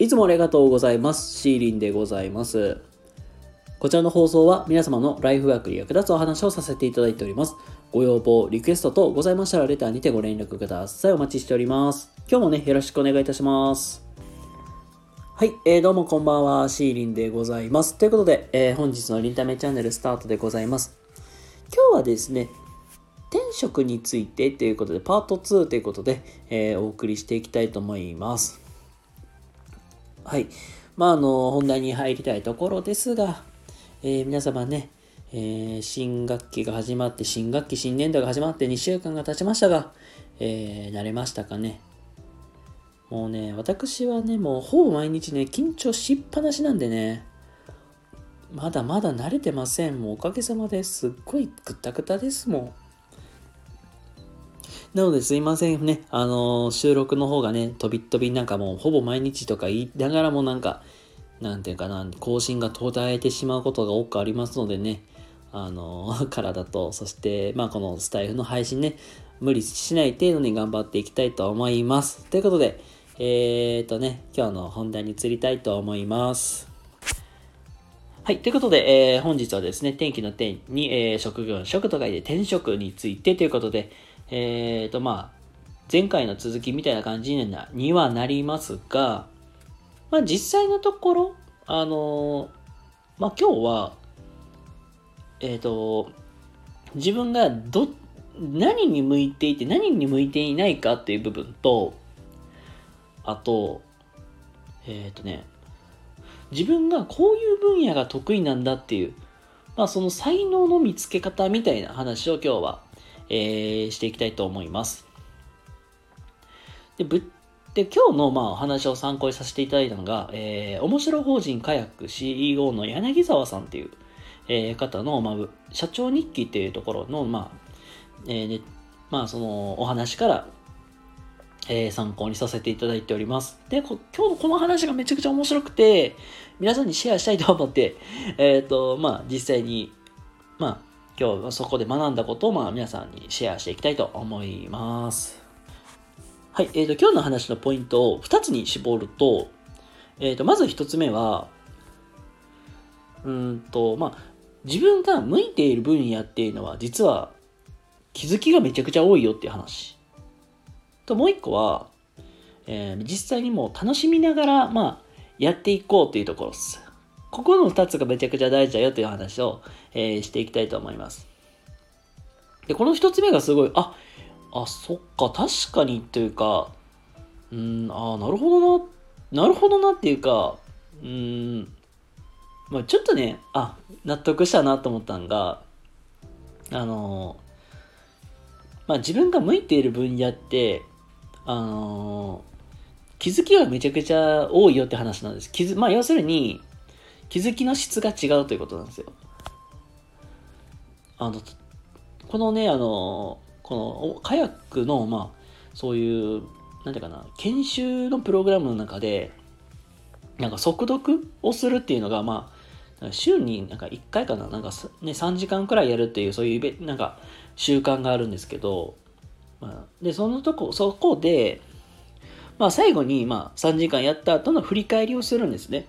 いつもありがとうございます。シーリンでございます。こちらの放送は皆様のライフワークに役立つお話をさせていただいております。ご要望、リクエスト等ございましたらレターにてご連絡ください。お待ちしております。今日もね、よろしくお願いいたします。はい、えー、どうもこんばんは、シーリンでございます。ということで、えー本日のリンタメチャンネルスタートでございます。今日はですね、転職についてということで、パート2ということで、えーお送りしていきたいと思います。はい。まあ、あの、本題に入りたいところですが、えー皆様ね、えー新学期が始まって、新学期、新年度が始まって2週間が経ちましたが、えー慣れましたかね。もうね、私はね、もうほぼ毎日ね、緊張しっぱなしなんでね、まだまだ慣れてません。もうおかげさまですっごいぐったぐたですもん。なのですいませんね。あのー収録の方がね、飛び飛びなんかもうほぼ毎日とか言いながらもなんか、なんていうかな、更新が途絶えてしまうことが多くありますのでね、あのー 体と、そして、まあこのスタイフの配信ね、無理しない程度に頑張っていきたいと思います。ということで、えーとね、今日の本題に移りたいと思います。はい。ということで、えー本日はですね、天気の天に、えー職業の職と書いて転職についてということで、えーと、まあ、前回の続きみたいな感じにはなりますが、まあ実際のところ、あのーまあ今日は、えっ、と、自分がど、何に向いていて何に向いていないかっていう部分と、あと、えっ、とね、自分がこういう分野が得意なんだっていう、まあその才能の見つけ方みたいな話を今日は、えーしていきたいと思います。で、ぶで今日のまあお話を参考にさせていただいたのが、えー面白法人カヤック CEO の柳沢さんっていう、えー方の、まあ、社長日記っていうところの、まあ、えーね、まあそのお話から、えー参考にさせていただいております。で、今日のこの話がめちゃくちゃ面白くて、皆さんにシェアしたいと思って、えっ、と、まあ実際に、まあ今日はそこで学んだことを、まあ皆さんにシェアしていきたいと思います。はい、えっ、と、今日の話のポイントを2つに絞ると、えっ、と、まず1つ目は、うんと、まあ、自分が向いている分野っていうのは、実は気づきがめちゃくちゃ多いよっていう話。と、もう1個は、えー実際にもう楽しみながら、まあ、やっていこうというところです。ここの2つがめちゃくちゃ大事だよという話を、えーしていきたいと思います。で、この1つ目がすごい、あ、あ、そっか、確かにというか、うん、あなるほどな、なるほどなっていうか、うん、まあちょっとね、あ、納得したなと思ったのが、あのまあ自分が向いている分野って、あの気づきがめちゃくちゃ多いよって話なんです。気づまあ要するに、気づきの質が違うということなんですよ。あの、このね、あの、このカヤックの、まあ、そういう、なんていうかな、研修のプログラムの中で、なんか速読をするっていうのが、まあ、週になんか1回かな、なんかね、3時間くらいやるっていう、そういうなんか習慣があるんですけど、まあ、で、そのとこ、そこで、まあ最後に、まあ3時間やった後の振り返りをするんですね。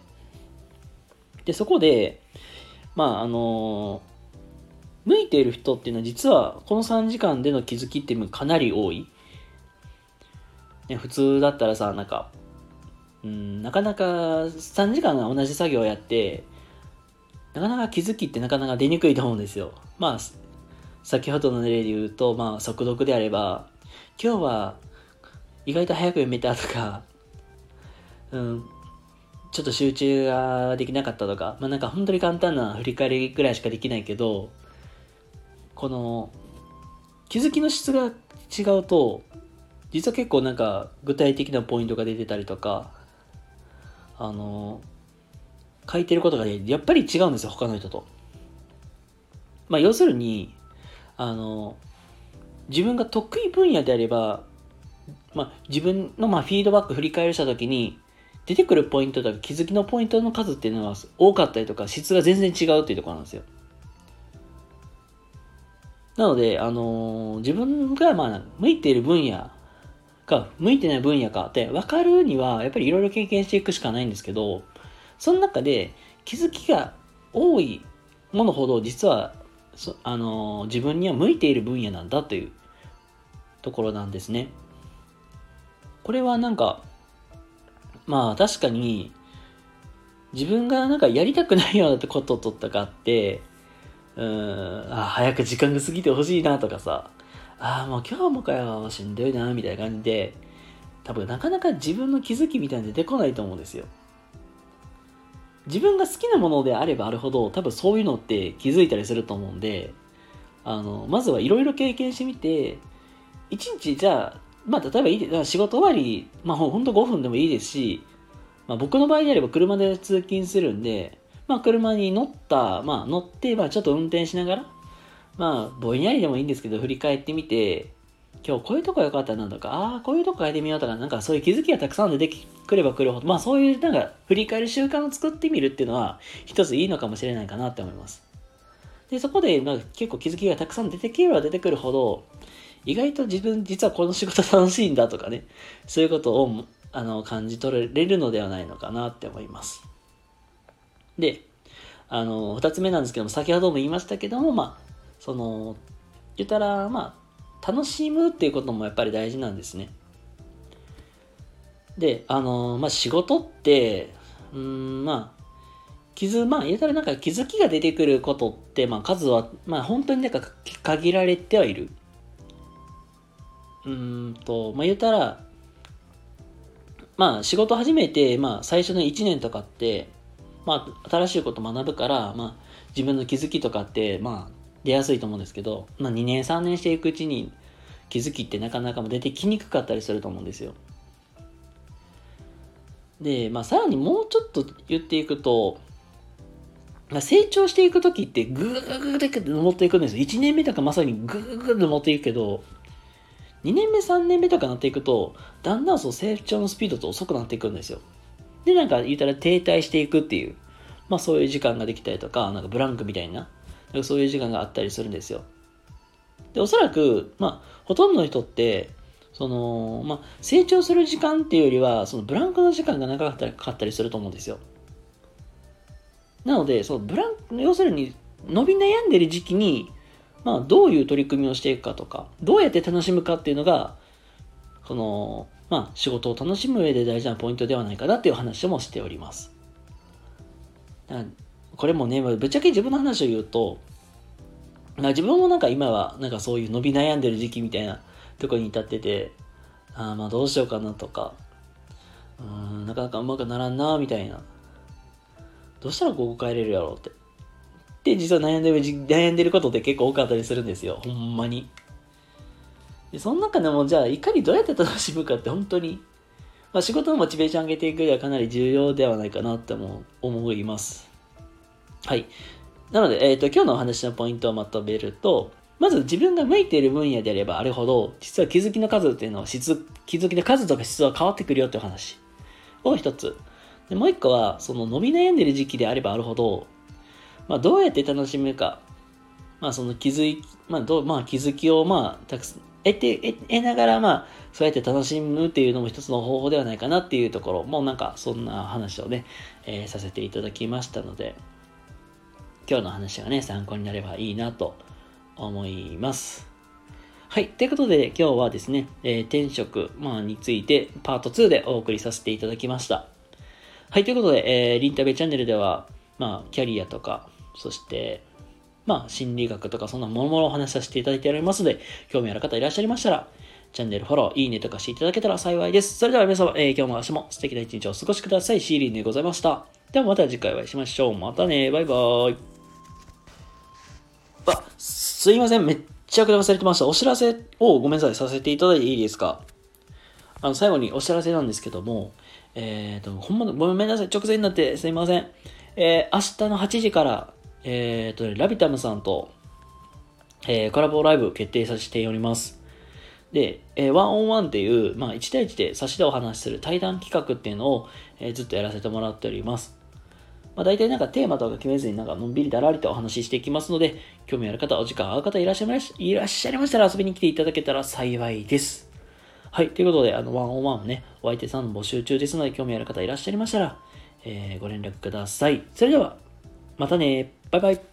で、そこで、まああの向いている人っていうのは実はこの3時間での気づきっていうのかなり多い。ね、普通だったらさ、なんか、うん、なかなか3時間同じ作業をやって、なかなか気づきってなかなか出にくいと思うんですよ。まあ、先ほどの例で言うと、まあ、速読であれば、今日は意外と早く読めたとか、うん、ちょっと集中ができなかったとか、まあなんか本当に簡単な振り返りぐらいしかできないけど、この気づきの質が違うと、実は結構なんか具体的なポイントが出てたりとか、あの、書いてることがやっぱり違うんですよ、他の人と。まあ要するに、あの、自分が得意分野であれば、まあ、自分のまあフィードバック振り返りしたときに、出てくるポイントとか気づきのポイントの数っていうのは多かったりとか質が全然違うっていうところなんですよ。なので、あのー自分がまあ向いている分野がが向いてない分野かって分かるにはやっぱりいろいろ経験していくしかないんですけどその中で気づきが多いものほど実はあの自分には向いている分野なんだというところなんですね。これはなんかまあ確かに自分がなんかやりたくないようなこととかって、うん、あ、早く時間が過ぎてほしいなとかさ、ああ、もう今日もかよ、しんどいな、みたいな感じで、多分なかなか自分の気づきみたいなの出てこないと思うんですよ。自分が好きなものであればあるほど、多分そういうのって気づいたりすると思うんで、あの、まずはいろいろ経験してみて、一日じゃあ、まあ例えばいい仕事終わり、まあほんと5分でもいいですし、まあ、僕の場合であれば車で通勤するんで、まあ、車に乗った、まあ、乗って、まあ、ちょっと運転しながら、まあ、ぼんやりでもいいんですけど、振り返ってみて、今日こういうとこ良かったなとか、ああ、こういうとこ変えてみようとか、なんかそういう気づきがたくさん出てくればくるほど、まあそういうなんか振り返る習慣を作ってみるっていうのは、一ついいのかもしれないかなって思います。で、そこで、まあ、結構気づきがたくさん出てくれば出てくるほど、意外と自分実はこの仕事楽しいんだとかね、そういうことをあの感じ取れるのではないのかなって思います。で、あの、二つ目なんですけども、先ほども言いましたけども、まあ、その、言ったら、まあ、楽しむっていうこともやっぱり大事なんですね。で、あの、まあ、仕事って、うん、まあ、傷、まあ、言うたらなんか気づきが出てくることって、まあ、数は、まあ、本当になんか限られてはいる。うんと、まあ、言うたら、まあ仕事始めて、まあ最初の1年とかって、まあ新しいこと学ぶから、まあ自分の気づきとかって、まあ出やすいと思うんですけど、まあ2年3年していくうちに気づきってなかなか出てきにくかったりすると思うんですよ。で、まあさらにもうちょっと言っていくと、まあ成長していく時ってぐーぐーぐーって登っていくんですよ。1年目とかまさにぐーぐーって登っていくけど、2年目3年目とかなっていくとだんだんその成長のスピードって遅くなっていくんですよ。でなんか言ったら停滞していくっていうまあそういう時間ができたりとかなんかブランクみたいななんかそういう時間があったりするんですよ。でおそらくまあほとんどの人ってそのまあ成長する時間っていうよりはそのブランクの時間が長かったりかかったりすると思うんですよ。なのでそのブランク要するに伸び悩んでる時期にまあ、どういう取り組みをしていくかとか、どうやって楽しむかっていうのが、その、まあ、仕事を楽しむ上で大事なポイントではないかなっていう話もしております。これもね、ぶっちゃけ自分の話を言うと、自分もなんか今はなんかそういう伸び悩んでる時期みたいなとこに至ってて、ああまあどうしようかなとか、うん、なかなかうまくならんなみたいな。どうしたらここ変えれるやろうって。って実は悩んでる、悩んでることって結構多かったりするんですよ。ほんまに。でその中でもじゃあいかにどうやって楽しむかって本当に、まあ、仕事のモチベーション上げていくにはかなり重要ではないかなっても思います。はい。なので、えっ、ー、と、今日のお話のポイントをまとめると、まず自分が向いている分野であればあるほど、実は気づきの数っていうのは質、気づきの数とか質は変わってくるよっていう話を一つ。でもう一個は、その伸び悩んでる時期であればあるほど、まあ、どうやって楽しむか、まあ、その気づき、まあ、どう、まあ、気づきを、まあ、たくさん、得て、得ながら、まあ、そうやって楽しむっていうのも一つの方法ではないかなっていうところも、なんか、そんな話をね、えー、させていただきましたので、今日の話がね、参考になればいいなと思います。はい。ということで、今日はですね、えー、転職、まあ、について、パート2でお送りさせていただきました。はい。ということで、えー、リンタベチャンネルでは、まあ、キャリアとか、そして、まあ、心理学とかそんなものものお話しさせていただいておりますので、興味ある方いらっしゃいましたら、チャンネルフォロー、いいねとかしていただけたら幸いです。それでは皆様、えー、今日も明日も素敵な一日をお過ごしください。シーリンでございました。ではまた次回お会いしましょう。またね。バイバーイ。あ、すいません。めっちゃくちゃ忘れてました。お知らせをごめんなさい。させていただいていいですか？あの、最後にお知らせなんですけども、えっ、ー、と、ほんま、ごめんなさい。直前になってすいません。えー、明日の8時から、えーとね、ラビタムさんと、えー、コラボライブ決定させております。で、えー、ワンオンワンっていう、まあ、1対1で差しでお話しする対談企画っていうのを、えー、ずっとやらせてもらっております。まあ、大体なんかテーマとか決めずになんかのんびりだらりとお話ししていきますので、興味ある方、お時間合う方いらっしゃいまいらっしゃいましたら遊びに来ていただけたら幸いです。はい。ということで、あの、ワンオンワンね、お相手さん募集中ですので、興味ある方いらっしゃいましたら、えー、ご連絡ください。それでは、またね。バイバイ。